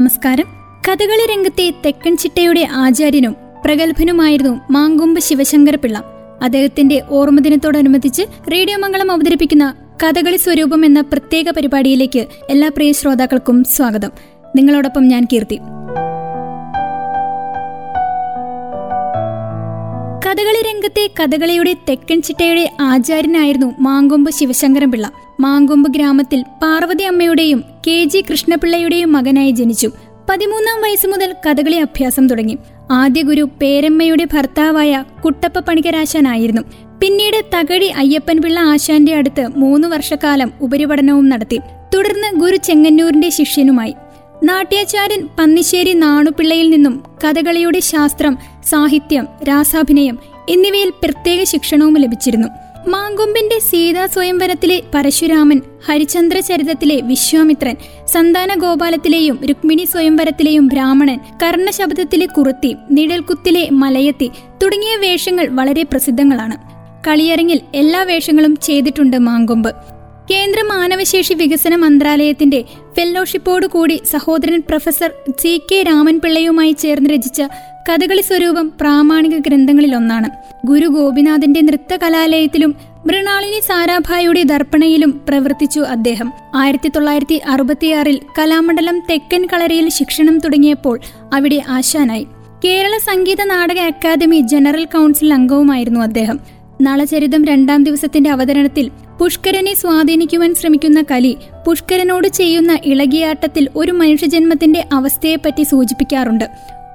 നമസ്കാരം. കഥകളി രംഗത്തെ തെക്കൻ ചിട്ടയുടെ ആചാര്യനും പ്രഗത്ഭനുമായിരുന്നു മാങ്കൊമ്പ് ശിവശങ്കരപിള്ള അദ്ദേഹത്തിന്റെ ഓർമ്മദിനത്തോടനുബന്ധിച്ച് റേഡിയോ മംഗളം അവതരിപ്പിക്കുന്ന കഥകളി സ്വരൂപം എന്ന പ്രത്യേക പരിപാടിയിലേക്ക് എല്ലാ പ്രിയ ശ്രോതാക്കൾക്കും സ്വാഗതം. നിങ്ങളോടൊപ്പം ഞാൻ കീർത്തി. കഥകളി രംഗത്തെ കഥകളിയുടെ തെക്കൻ ചിട്ടയുടെ ആചാര്യനായിരുന്നു മാങ്കൊമ്പ് ശിവശങ്കരപിള്ള മാങ്കൊമ്പ് ഗ്രാമത്തിൽ പാർവതി അമ്മയുടെയും കെ ജി കൃഷ്ണപിള്ളയുടെയും മകനായി ജനിച്ചു. പതിമൂന്നാം വയസ്സ് മുതൽ കഥകളി അഭ്യാസം തുടങ്ങി. ആദ്യ ഗുരു പേരമ്മയുടെ ഭർത്താവായ കുട്ടപ്പ പണിക്കരാശാനായിരുന്നു. പിന്നീട് തകഴി അയ്യപ്പൻപിള്ള ആശാന്റെ അടുത്ത് മൂന്ന് വർഷക്കാലം ഉപരിപഠനവും നടത്തി. തുടർന്ന് ഗുരു ചെങ്ങന്നൂരിന്റെ ശിഷ്യനുമായി. നാട്യാചാര്യൻ പന്നിശ്ശേരി നാണുപിള്ളയിൽ നിന്നും കഥകളിയുടെ ശാസ്ത്രം സാഹിത്യം രാസാഭിനയം എന്നിവയിൽ പ്രത്യേക ശിക്ഷണവും ലഭിച്ചിരുന്നു. മാങ്കൊമ്പിന്റെ സീതാ സ്വയംവരത്തിലെ പരശുരാമൻ ഹരിചന്ദ്ര ചരിതത്തിലെ വിശ്വാമിത്രൻ സന്താന ഗോപാലത്തിലെയും രുക്മിണി സ്വയംവരത്തിലെയും ബ്രാഹ്മണൻ കർണശബ്ദത്തിലെ കുറുത്തി നിഴൽക്കുത്തിലെ മലയത്തി തുടങ്ങിയ വേഷങ്ങൾ വളരെ പ്രസിദ്ധങ്ങളാണ്. കളിയരങ്ങിൽ എല്ലാ വേഷങ്ങളും ചെയ്തിട്ടുണ്ട് മാങ്കൊമ്പ്. കേന്ദ്ര മാനവശേഷി വികസന മന്ത്രാലയത്തിന്റെ ഫെല്ലോഷിപ്പോടു കൂടി സഹോദരൻ പ്രൊഫസർ സി കെ രാമൻപിള്ളയുമായി ചേർന്ന് രചിച്ച കഥകളി സ്വരൂപം പ്രാമാണിക ഗ്രന്ഥങ്ങളിലൊന്നാണ് ഗുരു ഗോപിനാഥന്റെ നൃത്തകലാലയത്തിലും മൃണാളിനി സാരാഭായിയുടെ ദർപ്പണയിലും പ്രവർത്തിച്ചു അദ്ദേഹം. ആയിരത്തി തൊള്ളായിരത്തി അറുപത്തിയാറിൽ കലാമണ്ഡലം തെക്കൻ കളരിയിൽ ശിക്ഷണം തുടങ്ങിയപ്പോൾ അവിടെ ആശാനായി. കേരള സംഗീത നാടക അക്കാദമി ജനറൽ കൗൺസിൽ അംഗവുമായിരുന്നു അദ്ദേഹം. നളചരിതം രണ്ടാം ദിവസത്തിന്റെ അവതരണത്തിൽ പുഷ്കരനെ സ്വാധീനിക്കുവാൻ ശ്രമിക്കുന്ന കലി പുഷ്കരനോട് ചെയ്യുന്ന ഇളകിയാട്ടത്തിൽ ഒരു മനുഷ്യജന്മത്തിന്റെ അവസ്ഥയെപ്പറ്റി സൂചിപ്പിക്കാറുണ്ട്.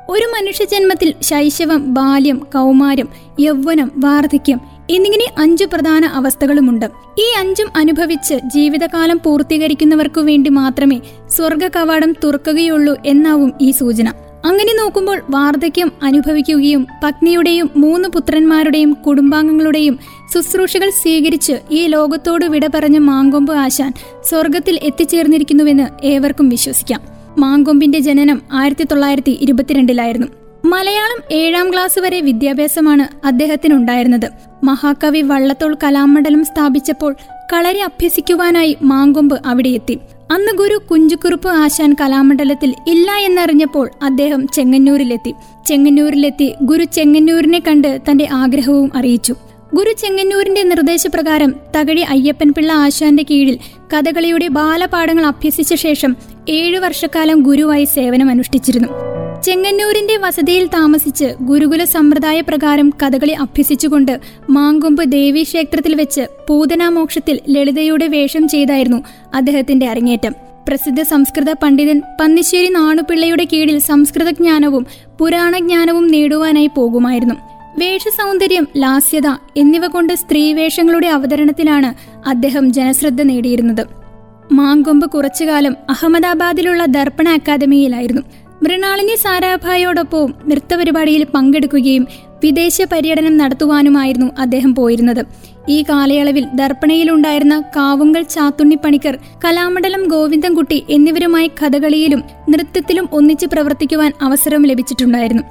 ഒരു മനുഷ്യജന്മത്തിൽ ശൈശവം ബാല്യം കൗമാരം യൗവനം വാർദ്ധക്യം എന്നിങ്ങനെ അഞ്ചു പ്രധാന അവസ്ഥകളുമുണ്ട്. ഈ അഞ്ചും അനുഭവിച്ച് ജീവിതകാലം പൂർത്തീകരിക്കുന്നവർക്കു വേണ്ടി മാത്രമേ സ്വർഗ കവാടം തുറക്കുകയുള്ളൂ എന്നാവും ഈ സൂചന. അങ്ങനെ നോക്കുമ്പോൾ വാർദ്ധക്യം അനുഭവിക്കുകയും പത്നിയുടെയും മൂന്ന് പുത്രന്മാരുടെയും കുടുംബാംഗങ്ങളുടെയും ശുശ്രൂഷകൾ സ്വീകരിച്ച് ഈ ലോകത്തോട് വിട പറഞ്ഞ മാങ്കൊമ്പ് ആശാൻ സ്വർഗത്തിൽ എത്തിച്ചേർന്നിരിക്കുന്നുവെന്ന് ഏവർക്കും വിശ്വസിക്കാം. മാങ്കൊമ്പിന്റെ ജനനം ആയിരത്തി തൊള്ളായിരത്തി ഇരുപത്തിരണ്ടിലായിരുന്നു മലയാളം ഏഴാം ക്ലാസ് വരെ വിദ്യാഭ്യാസമാണ് അദ്ദേഹത്തിനുണ്ടായിരുന്നത്. മഹാകവി വള്ളത്തോൾ കലാമണ്ഡലം സ്ഥാപിച്ചപ്പോൾ കളരി അഭ്യസിക്കുവാനായി മാങ്കൊമ്പ് അവിടെയെത്തി. അന്ന് ഗുരു കുഞ്ചുകുറുപ്പ് ആശാൻ കലാമണ്ഡലത്തിൽ ഇല്ല എന്നറിഞ്ഞപ്പോൾ അദ്ദേഹം ചെങ്ങന്നൂരിലെത്തി. ചെങ്ങന്നൂരിലെത്തി ഗുരു ചെങ്ങന്നൂരിനെ കണ്ട് തന്റെ ആഗ്രഹവും അറിയിച്ചു. ഗുരു ചെങ്ങന്നൂരിന്റെ നിർദ്ദേശപ്രകാരം തകഴി അയ്യപ്പൻപിള്ള ആശാന്റെ കീഴിൽ കഥകളിയുടെ ബാലപാഠങ്ങൾ അഭ്യസിച്ച ശേഷം ഏഴു വർഷക്കാലം ഗുരുവായി സേവനമനുഷ്ഠിച്ചിരുന്നു. ചെങ്ങന്നൂരിന്റെ വസതിയിൽ താമസിച്ച് ഗുരുകുല സമ്പ്രദായ പ്രകാരം കഥകളി അഭ്യസിച്ചുകൊണ്ട് മാങ്കൊമ്പ് ദേവീക്ഷേത്രത്തിൽ വെച്ച് പൂതനാമോക്ഷത്തിൽ ലളിതയുടെ വേഷം ചെയ്തായിരുന്നു അദ്ദേഹത്തിന്റെ അരങ്ങേറ്റം. പ്രസിദ്ധ സംസ്കൃത പണ്ഡിതൻ പന്നിശ്ശേരി നാണുപിള്ളയുടെ കീഴിൽ സംസ്കൃത ജ്ഞാനവും പുരാണജ്ഞാനവും നേടുവാനായി പോകുമായിരുന്നു. വേഷസൗന്ദര്യം ലാസ്യത എന്നിവ കൊണ്ട് സ്ത്രീവേഷങ്ങളുടെ അവതരണത്തിലാണ് അദ്ദേഹം ജനശ്രദ്ധ നേടിയിരുന്നത്. മാങ്കൊമ്പ് കുറച്ചുകാലം അഹമ്മദാബാദിലുള്ള ദർപ്പണ അക്കാദമിയിലായിരുന്നു. മൃണാളിനി സാരാഭായോടൊപ്പവും നൃത്തപരിപാടിയിൽ പങ്കെടുക്കുകയും വിദേശ പര്യടനം നടത്തുവാനുമായിരുന്നു അദ്ദേഹം പോയിരുന്നത്. ഈ കാലയളവിൽ ദർപ്പണയിലുണ്ടായിരുന്ന കാവുങ്കൽ ചാത്തുണ്ണി പണിക്കർ കലാമണ്ഡലം ഗോവിന്ദൻകുട്ടി എന്നിവരുമായി കഥകളിയിലും നൃത്തത്തിലും ഒന്നിച്ച് പ്രവർത്തിക്കുവാൻ അവസരം ലഭിച്ചിട്ടുണ്ടായിരുന്നു.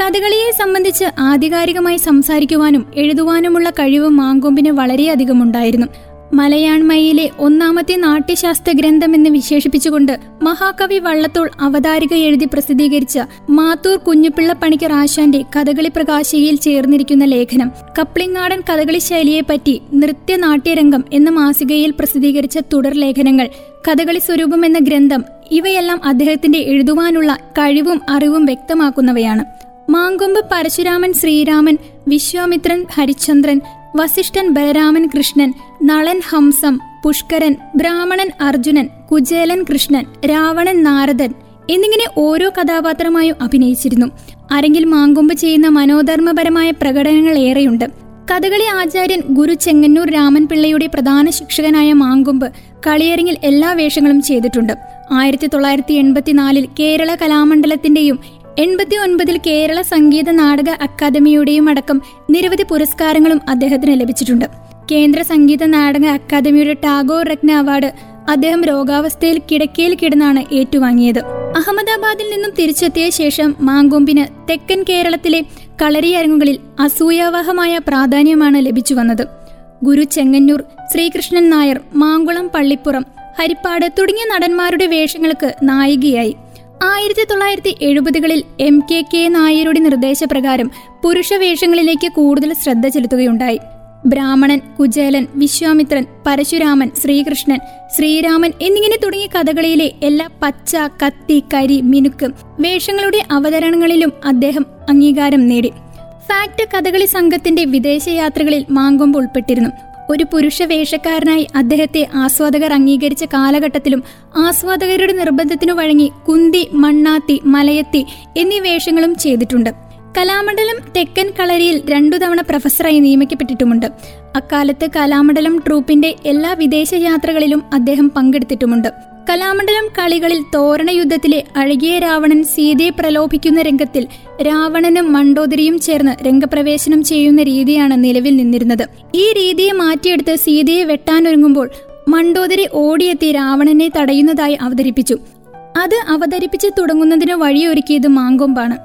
കഥകളിയെ സംബന്ധിച്ച് ആധികാരികമായി സംസാരിക്കുവാനും എഴുതുവാനുമുള്ള കഴിവ് മാങ്കൊമ്പിന് വളരെയധികം ഉണ്ടായിരുന്നു. മലയാണ്മയിലെ ഒന്നാമത്തെ നാട്യശാസ്ത്ര ഗ്രന്ഥം എന്ന് വിശേഷിപ്പിച്ചുകൊണ്ട് മഹാകവി വള്ളത്തോൾ അവതാരിക എഴുതി പ്രസിദ്ധീകരിച്ച മാത്തൂർ കുഞ്ഞുപിള്ള പണിക്കർ ആശാന്റെ കഥകളി പ്രകാശികയിൽ ചേർന്നിരിക്കുന്ന ലേഖനം കപ്ലിങ്ങാടൻ കഥകളി ശൈലിയെപ്പറ്റി നൃത്യനാട്യരംഗം എന്ന മാസികയിൽ പ്രസിദ്ധീകരിച്ച തുടർ ലേഖനങ്ങൾ കഥകളി സ്വരൂപം എന്ന ഗ്രന്ഥം ഇവയെല്ലാം അദ്ദേഹത്തിന്റെ എഴുതുവാനുള്ള കഴിവും അറിവും വ്യക്തമാക്കുന്നവയാണ്. മാങ്കൊമ്പ് പരശുരാമൻ ശ്രീരാമൻ വിശ്വാമിത്രൻ ഹരിചന്ദ്രൻ വസിഷ്ഠൻ ബലരാമൻ കൃഷ്ണൻ നളൻ ഹംസം പുഷ്കരൻ ബ്രാഹ്മണൻ അർജുനൻ കുചേലൻ കൃഷ്ണൻ രാവണൻ നാരദൻ എന്നിങ്ങനെ ഓരോ കഥാപാത്രമായും അഭിനയിച്ചിരുന്നു. അരങ്ങിൽ മാങ്കൊമ്പ് ചെയ്യുന്ന മനോധർമ്മപരമായ പ്രകടനങ്ങൾ ഏറെയുണ്ട്. കഥകളി ആചാര്യൻ ഗുരു ചെങ്ങന്നൂർ രാമൻപിള്ളയുടെ പ്രധാന ശിക്ഷകനായ മാങ്കൊമ്പ് കളിയരങ്ങിൽ എല്ലാ വേഷങ്ങളും ചെയ്തിട്ടുണ്ട്. ആയിരത്തി തൊള്ളായിരത്തി എൺപത്തിനാലിൽ കേരള കലാമണ്ഡലത്തിന്റെയും എൺപത്തി ഒൻപതിൽ കേരള സംഗീത നാടക അക്കാദമിയുടെയും അടക്കം നിരവധി പുരസ്കാരങ്ങളും അദ്ദേഹത്തിന് ലഭിച്ചിട്ടുണ്ട്. കേന്ദ്ര സംഗീത നാടക അക്കാദമിയുടെ ടാഗോർ രത്ന അവാർഡ് അദ്ദേഹം രോഗാവസ്ഥയിൽ കിടക്കയിൽ കിടന്നാണ് ഏറ്റുവാങ്ങിയത്. അഹമ്മദാബാദിൽ നിന്നും തിരിച്ചെത്തിയ ശേഷം മാങ്കൊമ്പിന് തെക്കൻ കേരളത്തിലെ കളരിയരങ്ങുകളിൽ അസൂയാവഹമായ പ്രാധാന്യമാണ് ലഭിച്ചു വന്നത്. ഗുരു ചെങ്ങന്നൂർ ശ്രീകൃഷ്ണൻ നായർ മാങ്കുളം പള്ളിപ്പുറം ഹരിപ്പാട് തുടങ്ങിയ നടന്മാരുടെ വേഷങ്ങൾക്ക് നായികയായി. ആയിരത്തി തൊള്ളായിരത്തി എഴുപതുകളിൽ എം കെ കെ നായരുടെ നിർദ്ദേശപ്രകാരം പുരുഷ വേഷങ്ങളിലേക്ക് കൂടുതൽ ശ്രദ്ധ ചെലുത്തുകയുണ്ടായി. ബ്രാഹ്മണൻ കുചേലൻ വിശ്വാമിത്രൻ പരശുരാമൻ ശ്രീകൃഷ്ണൻ ശ്രീരാമൻ എന്നിങ്ങനെ തുടങ്ങിയ കഥകളിയിലെ എല്ലാ പച്ച കത്തി കരി മിനുക്ക് വേഷങ്ങളുടെ അവതരണങ്ങളിലും അദ്ദേഹം അംഗീകാരം നേടി. ഫാക്ട് കഥകളി സംഘത്തിന്റെ വിദേശയാത്രകളിൽ മാങ്കൊമ്പ് ഉൾപ്പെട്ടിരുന്നു. ഒരു പുരുഷ വേഷക്കാരനായി അദ്ദേഹത്തെ ആസ്വാദകർ അംഗീകരിച്ച കാലഘട്ടത്തിലും ആസ്വാദകരുടെ നിർബന്ധത്തിനു വഴങ്ങി കുന്തി മണ്ണാത്തി മലയത്തി എന്നീ വേഷങ്ങളും ചെയ്തിട്ടുണ്ട്. കലാമണ്ഡലം തെക്കൻ കളരിയിൽ രണ്ടു തവണ പ്രൊഫസറായി നിയമിക്കപ്പെട്ടിട്ടുമുണ്ട്. അക്കാലത്ത് കലാമണ്ഡലം ട്രൂപ്പിന്റെ എല്ലാ വിദേശ യാത്രകളിലും അദ്ദേഹം പങ്കെടുത്തിട്ടുമുണ്ട്. കലാമണ്ഡലം കളികളിൽ തോരണയുദ്ധത്തിലെ അഴകിയ രാവണൻ സീതയെ പ്രലോഭിക്കുന്ന രംഗത്തിൽ രാവണനും മണ്ടോദരിയും ചേർന്ന് രംഗപ്രവേശനം ചെയ്യുന്ന രീതിയാണ് നിലവിൽ നിന്നിരുന്നത്. ഈ രീതിയെ മാറ്റിയെടുത്ത് സീതയെ വെട്ടാനൊരുങ്ങുമ്പോൾ മണ്ടോദരി ഓടിയെത്തി രാവണനെ തടയുന്നതായി അവതരിപ്പിച്ചു. അത് അവതരിപ്പിച്ച് തുടങ്ങുന്നതിന് വഴിയൊരുക്കിയത് മാങ്കൊമ്പാണ്.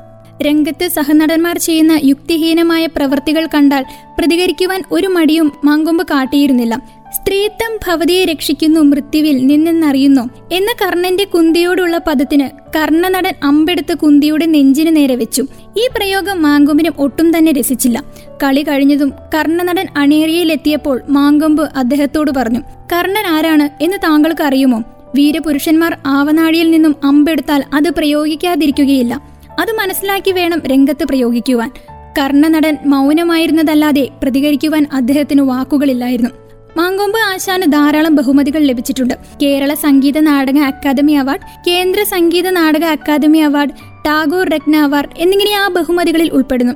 രംഗത്ത് സഹനടന്മാർ ചെയ്യുന്ന യുക്തിഹീനമായ പ്രവൃത്തികൾ കണ്ടാൽ പ്രതികരിക്കുവാൻ ഒരു മടിയും മാങ്കൊമ്പ് കാട്ടിയിരുന്നില്ല. സ്ത്രീത്വം ഭവതിയെ രക്ഷിക്കുന്നു മൃത്യുവിൽ നിന്നെന്നറിയുന്നു. എന്ന കർണന്റെ കുന്തിയോടുള്ള പദത്തിന് കർണനടൻ അമ്പെടുത്ത് കുന്തിയുടെ നെഞ്ചിനു നേരെ വെച്ചു. ഈ പ്രയോഗം മാങ്കൊമ്പിനും ഒട്ടും തന്നെ രസിച്ചില്ല. കളി കഴിഞ്ഞതും കർണനടൻ അണേറിയയിലെത്തിയപ്പോൾ മാങ്കൊമ്പ് അദ്ദേഹത്തോട് പറഞ്ഞു കർണൻ ആരാണ് എന്ന് താങ്കൾക്ക് അറിയുമോ? വീരപുരുഷന്മാർ ആവനാഴിയിൽ നിന്നും അമ്പെടുത്താൽ അത് പ്രയോഗിക്കാതിരിക്കുകയില്ല. അത് മനസ്സിലാക്കി വേണം രംഗത്ത് പ്രയോഗിക്കുവാൻ. കർണനടൻ മൗനമായിരുന്നതല്ലാതെ പ്രതികരിക്കുവാൻ അദ്ദേഹത്തിന് വാക്കുകളില്ലായിരുന്നു. മാങ്കൊമ്പ് ആശാന് ധാരാളം ബഹുമതികൾ ലഭിച്ചിട്ടുണ്ട്. കേരള സംഗീത Natak academy award Kendra Sangeet Natak Akademi award Tagore Ratna award എന്നിങ്ങനെ ആ ബഹുമതികളിൽ ഉൾപ്പെടുന്നു.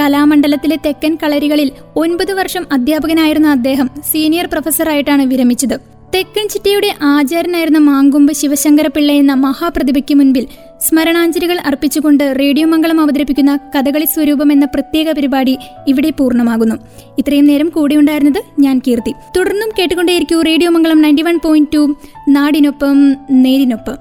കലാമണ്ഡലത്തിലെ തെക്കൻ കളരികളിൽ ഒൻപത് വർഷം അധ്യാപകനായിരുന്ന അദ്ദേഹം സീനിയർ പ്രൊഫസറായിട്ടാണ് വിരമിച്ചത്. തെക്കൻ ചിറ്റയുടെ ആചാരനായിരുന്ന മാങ്കൊമ്പ് ശിവശങ്കരപിള്ള എന്ന മഹാപ്രതിഭയ്ക്ക് മുൻപിൽ സ്മരണാഞ്ജലികൾ അർപ്പിച്ചുകൊണ്ട് റേഡിയോ മംഗളം അവതരിപ്പിക്കുന്ന കഥകളി സ്വരൂപം എന്ന പ്രത്യേക പരിപാടി ഇവിടെ പൂർണമാകുന്നു. ഇത്രയും നേരം കൂടിയുണ്ടായിരുന്നത് ഞാൻ കീർത്തി. തുടർന്നും കേട്ടുകൊണ്ടേയിരിക്കൂ radio Mangalam ninety one point two നാടിനൊപ്പം നേരിനൊപ്പം.